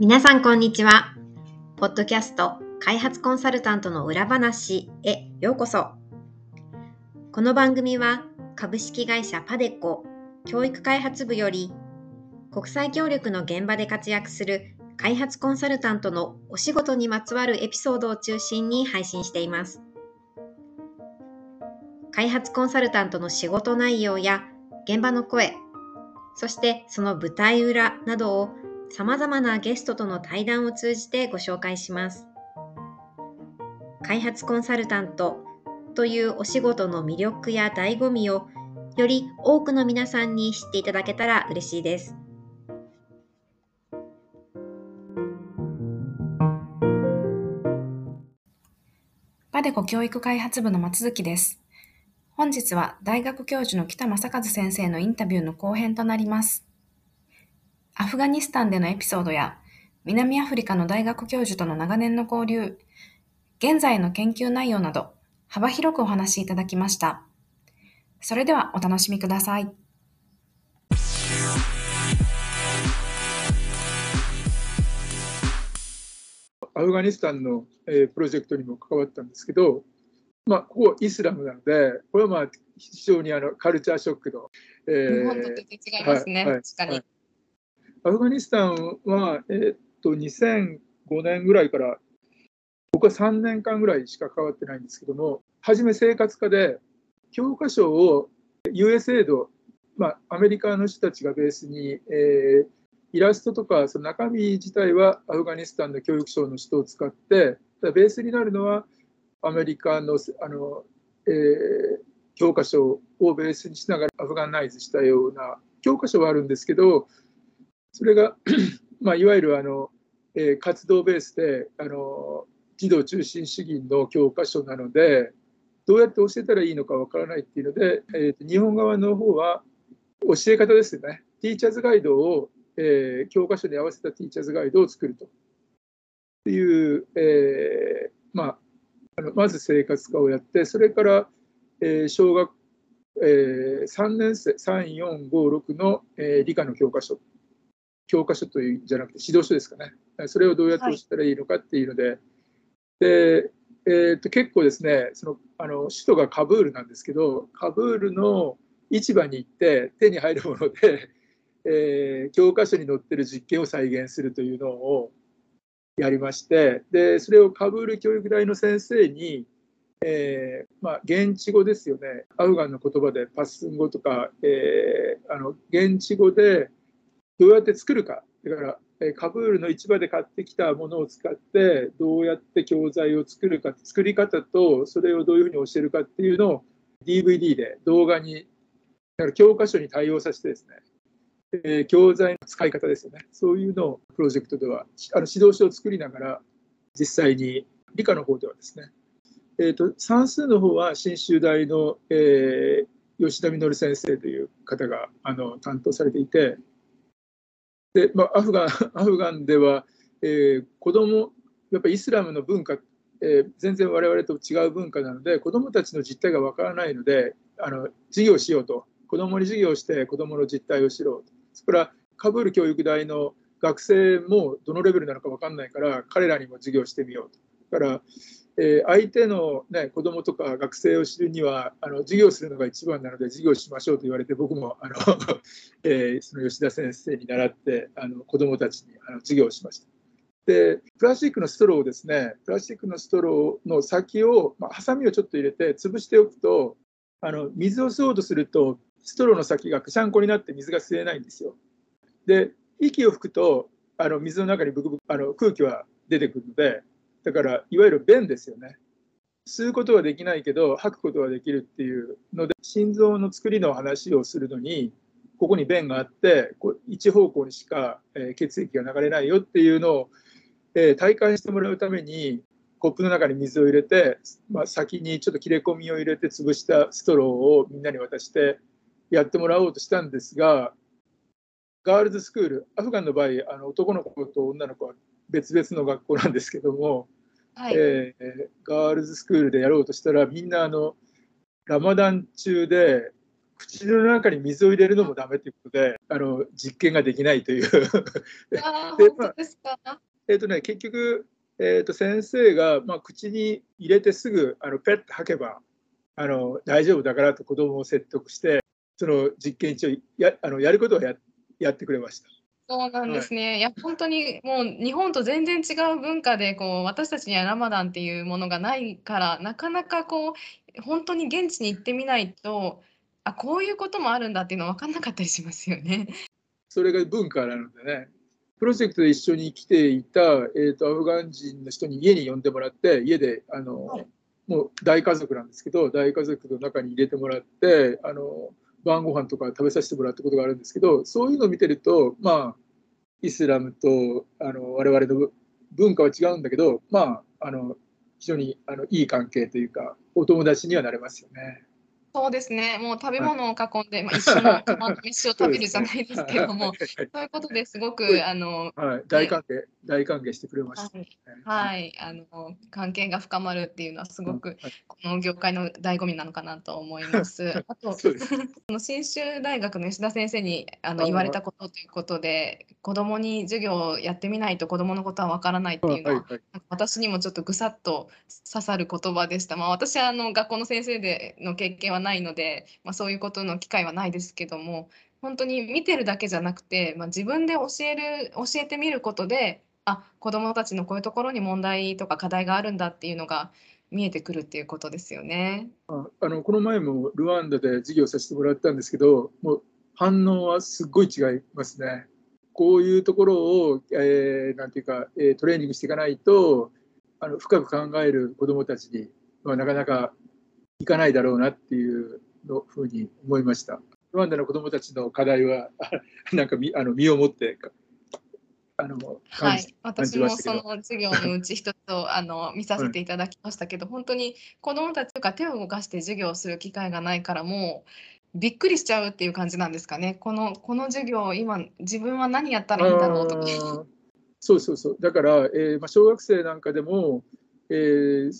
皆さんこんにちは。ポッドキャスト開発コンサルタントの裏話へようこそ。この番組は株式会社パデコ教育開発部より国際協力の現場で活躍する開発コンサルタントのお仕事にまつわるエピソードを中心に配信しています。開発コンサルタントの仕事内容や現場の声、そしてその舞台裏などを様々なゲストとの対談を通じてご紹介します。開発コンサルタントというお仕事の魅力や醍醐味をより多くの皆さんに知っていただけたら嬉しいです。パデコ教育開発部の松月です。本日は大学教授の北正和先生のインタビューの後編となります。アフガニスタンでのエピソードや南アフリカの大学教授との長年の交流、現在の研究内容など幅広くお話しいただきました。それではお楽しみください。アフガニスタンの、えー、プロジェクトにも関わったんですけど、まあ、ここイスラムなので、これはまあ非常にあのカルチャーショックの。えー、日本と違いますね、はいはい、確かに、はい。アフガニスタンは、えー、っと2005年ぐらいから僕は3年間ぐらいしか関わってないんですけども、初め生活科で教科書を USAID、まあ、アメリカの人たちがベースに、えー、イラストとかその中身自体はアフガニスタンの教育省の人を使って、ベースになるのはアメリカのあの、えー、教科書をベースにしながらアフガンナイズしたような教科書はあるんですけど、それが まあ、いわゆるあの、えー、活動ベースであの児童中心主義の教科書なので、どうやって教えたらいいのかわからないっていうので、えー、日本側の方は教え方ですよね。ティーチャーズガイドを、えー、教科書に合わせたティーチャーズガイドを作ると。っていう、えー、まあ、あのまず生活科をやって、それから、えー、小学、えー、3年生、3、4、5、6の、えー、理科の教科書。教科書というじゃなくて指導書ですかね。それをどうやって教えたらいいのかっていうので、はいで、えー、と結構ですねそのあの首都がカブールなんですけどカブールの市場に行って手に入るもので、えー、教科書に載ってる実験を再現するというのをやりましてでそれをカブール教育大の先生に、えー、まあ、現地語ですよねアフガンの言葉でパスン語とか、えー、あの現地語でどうやって作るか。だからカブールの市場で買ってきたものを使ってどうやって教材を作るか作り方とそれをどういうふうに教えるかっていうのを DVD で動画にだから教科書に対応させてですね、えー、教材の使い方ですよね。そういうのをプロジェクトではあの指導書を作りながら実際に理科の方ではですね、えーと、算数の方は信州大の、えー、吉田稔先生という方があの担当されていてで、まあ、アフガン アフガンでは、えー、子供やっぱりイスラムの文化、えー、全然我々と違う文化なので子どもたちの実態がわからないのであの授業しようと子どもに授業して子どもの実態を知ろうとそれからカブール教育大の学生もどのレベルなのか分かんないから彼らにも授業してみようと。からえー、相手の、ね、子供とか学生を知るにはあの授業するのが一番なので授業しましょうと言われて僕もあの、えー、その吉田先生に習ってあの子供たちにあの授業をしました。でプラスチックのストローをですねプラスチックのストローの先を、まあ、ハサミをちょっと入れて潰しておくとあの水を吸おうとするとストローの先がくしゃんこになって水が吸えないんですよ。で息を吹くとあの水の中にブクブクあの空気は出てくるのでだからいわゆる便ですよね。吸うことはできないけど吐くことはできるっていうので心臓の作りの話をするのにここに弁があってこう一方向にしか、え血液が流れないよっていうのを、え体感してもらうためにコップの中に水を入れて、まあ、先にちょっと切れ込みを入れて潰したストローをみんなに渡してやってもらおうとしたんですがガールズスクールアフガンの場合あの男の子と女の子は別々の学校なんですけども、はい。えーガールズスクールでやろうとしたらみんなあのラマダン中で口の中に水を入れるのもダメということであの実験ができないという で。えっとね結局、えー、と先生が、まあ、口に入れてすぐあのペッと吐けばあの大丈夫だからと子供を説得してその実験一応やあのやることをややってくれました。そうなんですね。いや、本当にもう日本と全然違う文化で、こう私たちにはラマダンっていうものがないから、なかなかこう本当に現地に行ってみないと、あ、こういうこともあるんだっていうの分かんなかったりしますよね。それが文化なのでね、プロジェクトで一緒に来ていた、えー、とアフガン人の人に家に呼んでもらって、家であの、はいもう大家族なんですけど、大家族の中に入れてもらって、あの晩ご飯とか食べさせてもらったことがあるんですけど、そういうのを見てると、まあ、イスラムとあの我々の文化は違うんだけど、まあ、あの非常にあのいい関係というか、お友達にはなれますよね。そうですね。もう食べ物を囲んで、まあ、一緒の釜の飯を食べるじゃないですけども、そういうことですごくあの、はい、大歓迎、大歓迎してくれました。はい、はい、あの関係が深まるっていうのはすごくはい。この業界の醍醐味なのかなと思います。あと信 州大学の吉田先生にあのあ言われたことということで子どもに授業をやってみないと子どものことはわからないっていうのは、はいはい私にもちょっとぐさっと刺さる言葉でした。まあ、私はあの学校の先生での経験はないので、まあ、そういうことの機会はないですけども本当に見てるだけじゃなくて、まあ、自分で教える教えてみることであ子どもたちのこういうところに問題とか課題があるんだっていうのが見えてくるっていうことですよね。ああのこの前もルワンダで授業させてもらったんですけど、もう反応はすっごい違いますね。こういうところを、えーなんていうか、えートレーニングしていかないと、あの深く考える子どもたちにはなかなかいかないだろうなっていうのふうに思いました。ルワンダの子どもたちの課題は、なんかみあの身をもってあのはい、私もその授業のうち一つをあの見させていただきましたけど、本当に子どもたちが手を動かして授業をする機会がないからもうびっくりしちゃうっていう感じなんですかね。このこの授業今自分は何やったらいいんだろうとか。そうそうそう。だから、えーまあ、小学生なんかでも、えー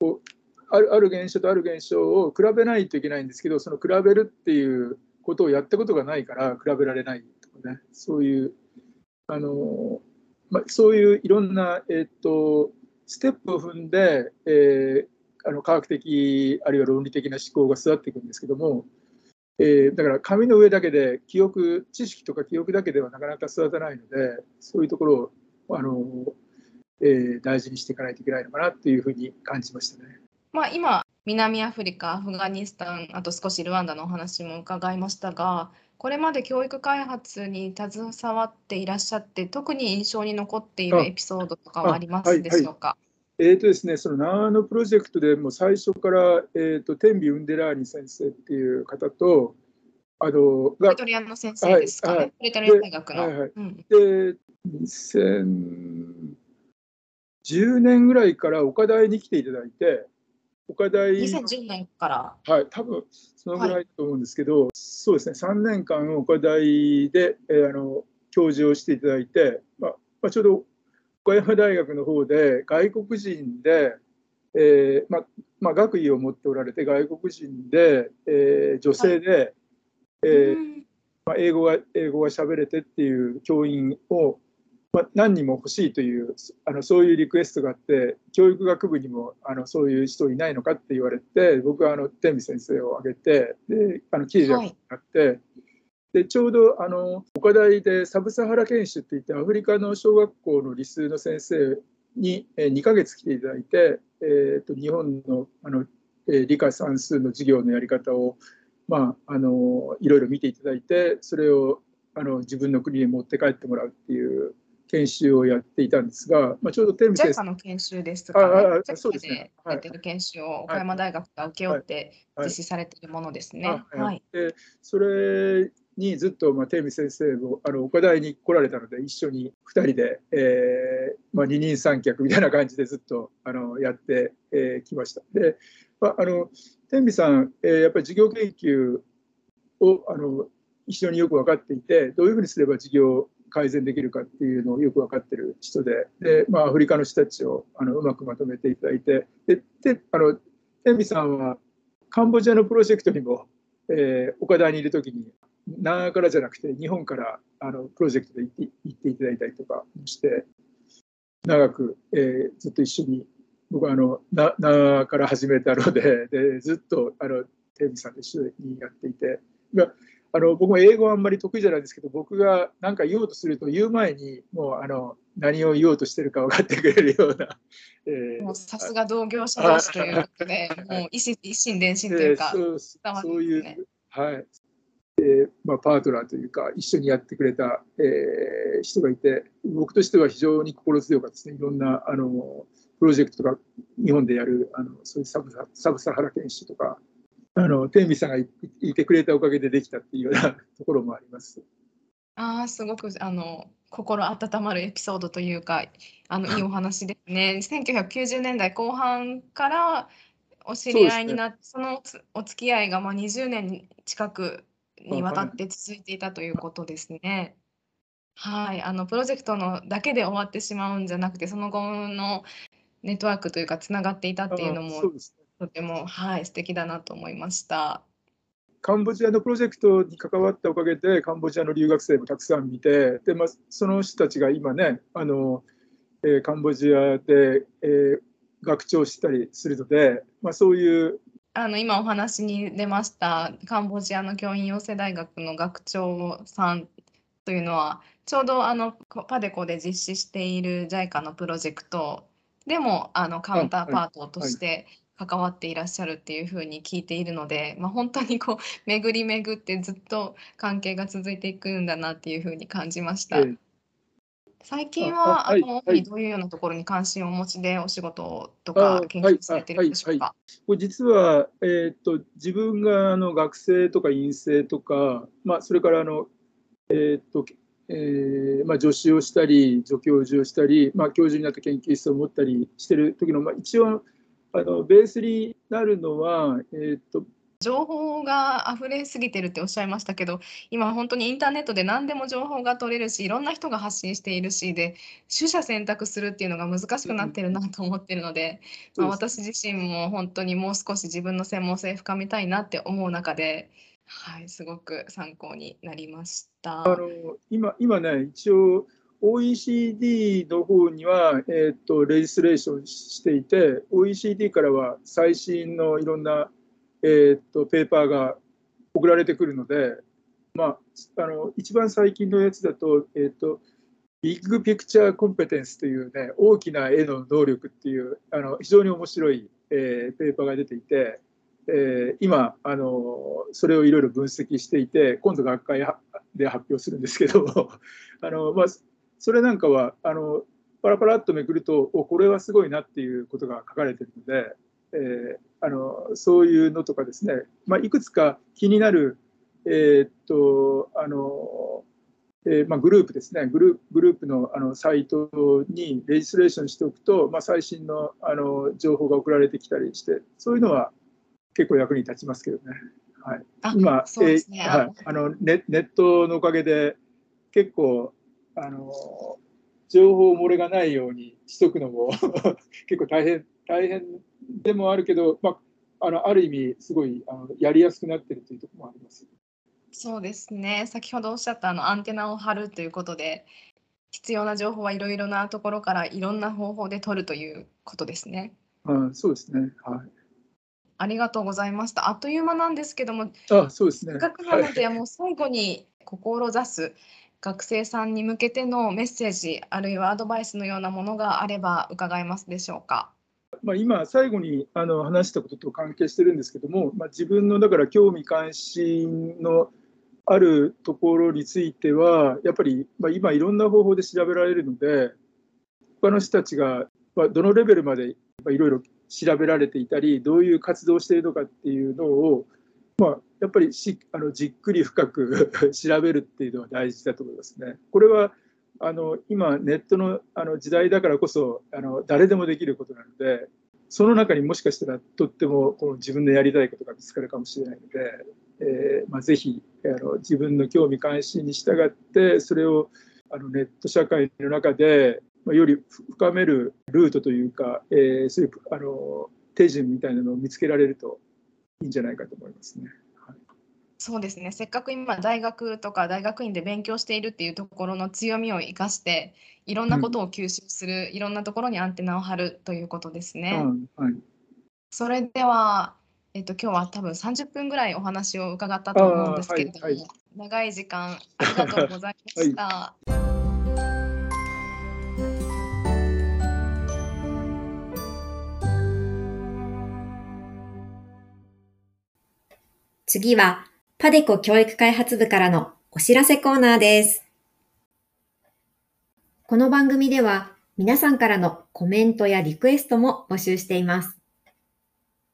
こうあるある現象とある現象を比べないといけないんですけど、その比べるっていうことをやったことがないから比べられないとかね、そういう、あのまあ、そういういろんな、えーっとステップを踏んで、えーあの科学的あるいは論理的な思考が育っていくんですけども、えーだから紙の上だけで記憶知識とか記憶だけではなかなか育たないのでそういうところをあの、えー大事にしていかないといけないのかなっていうふうに感じましたね。まあ、今南アフリカアフガニスタンあと少しルワンダのお話も伺いましたがこれまで教育開発に携わっていらっしゃって特に印象に残っているあエピソードとかはありますでしょうか？えーとですね、その長野プロジェクトでもう最初から、えー、と天美ウンデラーニ先生っていう方とあのがプレトリアの先生ですかね？はいはいプレトリア大学の。はいはいうんで2010年ぐらいから岡大に来ていただいて岡大2010年から。はい、多分そのぐらいだと思うんですけど、そうですね、3年間、岡大で、えーあの教授をしていただいて、まあまあ、ちょうど岡山大学の方で外国人で、えーまあまあ、学位を持っておられて、外国人で、えー女性で、えーうん。まあ、英語が英語が喋れてっていう教員を、まあ、何人も欲しいというあのそういうリクエストがあって教育学部にもあのそういう人いないのかって言われて僕はあの天美先生を挙げてであの記事があって、でちょうどあの岡大でサブサハラ研修って言ってアフリカの小学校の理数の先生に2ヶ月来ていただいて、えー、と日本のあの、理科算数の授業のやり方をまあ、あのいろいろ見ていただいてそれをあの自分の国に持って帰ってもらうっていう研修をやっていたんですが、まあ、ちょうど天美先 JAXA 生の研修ですかね。あそうですねはいやってる研修を岡山大学が請け負ってはい実施されているものですね。あはい。でそれにずっと、まあ、天美先生もあの岡大に来られたので一緒に2人で、えーまあ、二人三脚みたいな感じでずっとあのやってき、えー、ました。で、まあ、あの天美さん、えー、やっぱり事業研究をあの非常によく分かっていてどういうふうにすれば事業改善できるかっていうのをよく分かってる人でで、まあ、アフリカの人たちをあのうまくまとめていただいてでであの天美さんはカンボジアのプロジェクトにも、えー、岡田にいる時に長からじゃなくて日本からあのプロジェクトで行って行っていただいたりとかして長く、えー、ずっと一緒に僕はあのな長から始めたのででずっとあの天美さんと一緒にやっていて。まあの僕も英語はあんまり得意じゃないですけど僕が何か言おうとすると言う前にもうあの何を言おうとしてるか分かってくれるような。えー、もうさすが同業者同士ということで、もう一心一心伝心というか、えー、そうそういう、はい。えーまあ、パートナーというか一緒にやってくれた、えー、人がいて僕としては非常に心強かったですね。いろんなあのプロジェクトとか日本でやるあのそういうサブサブサハラ研修とかあの天美さんがいてくれたおかげでできたっていうようなところもあります。ああすごくあの心温まるエピソードというかあのいいお話ですね。1990年代後半からお知り合いになってそ、ね,、そのお付き合いがまあ20年近くにわたって続いていたということですね。はい、あのプロジェクトのだけで終わってしまうんじゃなくてその後のネットワークというかつながっていたっていうのもとても、はい、素敵だなと思いました。カンボジアのプロジェクトに関わったおかげで、カンボジアの留学生もたくさん見て、でまあ、その人たちが今ね、あのえー、カンボジアで、えー、学長したりするので、まあ、そういうあの今お話に出ましたカンボジアの教員養成大学の学長さんというのはちょうどあのパデコで実施している JICA のプロジェクトでもあのカウンターパートとして関わっていらっしゃるっていうふうに聞いているので、まあ、本当にこう 巡り巡ってずっと関係が続いていくんだなっていうふうに感じました。最近はあの、はい、どういうようなところに関心をお持ちでお仕事とか研究されてるんでしょうか？はいはい、これ実は、えー、っと自分があの学生とか院生とか、まあ、それからあの、えー、っとえーまあ、助手をしたり助教授をしたり、まあ、教授になって研究室を持ったりしてる時の、まあ、一応あのベースになるのは、えーと、情報が溢れすぎてるっておっしゃいましたけど今本当にインターネットで何でも情報が取れるしいろんな人が発信しているしで取捨選択するっていうのが難しくなってるなと思ってるので、まあ、私自身も本当にもう少し自分の専門性深めたいなって思う中で。はい、すごく参考になりました。あの今今ね一応 OECD の方には、えーと、レジスレーションしていて、OECD からは最新のいろんな、えーと、ペーパーが送られてくるので、まあ、あの一番最近のやつだと、えーと、ビッグピクチャーコンペテンスというね、大きな絵の能力っていう、あの非常に面白い、えー、ペーパーが出ていて、えー、今あの、それをいろいろ分析していて、今度学会で発表するんですけど、あのまあ、それなんかはあのパラパラっとめくるとおこれはすごいなっていうことが書かれてるので、えー、あのそういうのとかですね、まあ、いくつか気になる、えー、っとあのえーまあ、グループですね。グルグループのあのサイトにレジストレーションしておくと、まあ、最新のあの情報が送られてきたりしてそういうのは結構役に立ちますけどね。はい、今、ね、えー、はい、あのネネットのおかげで結構あの情報漏れがないようにしとくのも 結構大変大変でもあるけど、まあ、あのある意味すごいあのやりやすくなってるというところもあります。そうですね先ほどおっしゃったあのアンテナを張るということで必要な情報はいろいろなところからいろんな方法で取るということですね。あそうですね、はい、ありがとうございました。あっという間なんですけども、あそうですね。せっかくなので、もう最後に志す学生さんに向けてのメッセージあるいはアドバイスのようなものがあれば伺えますでしょうか。まあ、今最後にあの話したことと関係してるんですけども、まあ、自分のだから興味関心のあるところについてはやっぱり、まあ、今いろんな方法で調べられるので他の人たちが、まあ、どのレベルまでいろいろ調べられていたりどういう活動をしているのかっていうのを、まあ、やっぱりしあのじっくり深く 調べるっていうのは大事だと思いますね。これはあの今ネットのあの時代だからこそあの誰でもできることなのでその中にもしかしたらとってもこの自分のやりたいことが見つかるかもしれないので、えーまあ、ぜひあの自分の興味関心に従ってそれをあのネット社会の中で、まあ、より深めるルートというか、えー、そういうあの手順みたいなのを見つけられるといいんじゃないかと思いますね。そうですね。せっかく今大学とか大学院で勉強しているっていうところの強みを生かしていろんなことを吸収する、うん、いろんなところにアンテナを張るということですね。はい、それでは、えっと、今日は多分30分ぐらいお話を伺ったと思うんですけれども、はいはい、長い時間ありがとうございました。次はパデコ教育開発部からのお知らせコーナーです。この番組では皆さんからのコメントやリクエストも募集しています。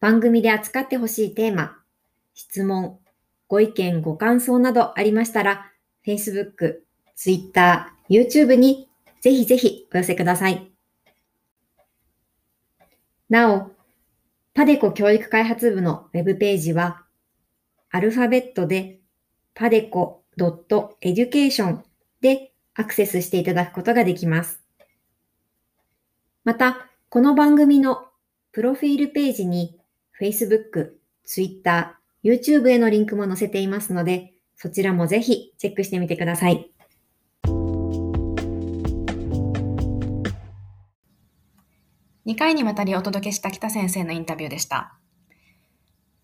番組で扱ってほしいテーマ、質問、ご意見、ご感想などありましたら、Facebook、Twitter、YouTube にぜひぜひお寄せください。なお、パデコ教育開発部のウェブページは、アルファベットで padeco.education でアクセスしていただくことができます。また、この番組のプロフィールページに Facebook、Twitter、YouTube へのリンクも載せていますので、そちらもぜひチェックしてみてください。2回にわたりお届けした北先生のインタビューでした。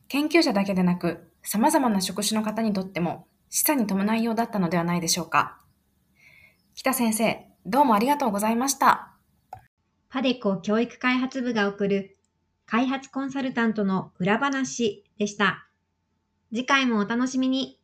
研究者だけでなく、様々な職種の方にとっても示唆に伴いようだったのではないでしょうか。北先生、どうもありがとうございました。パデコ教育開発部が送る開発コンサルタントの裏話でした。次回もお楽しみに。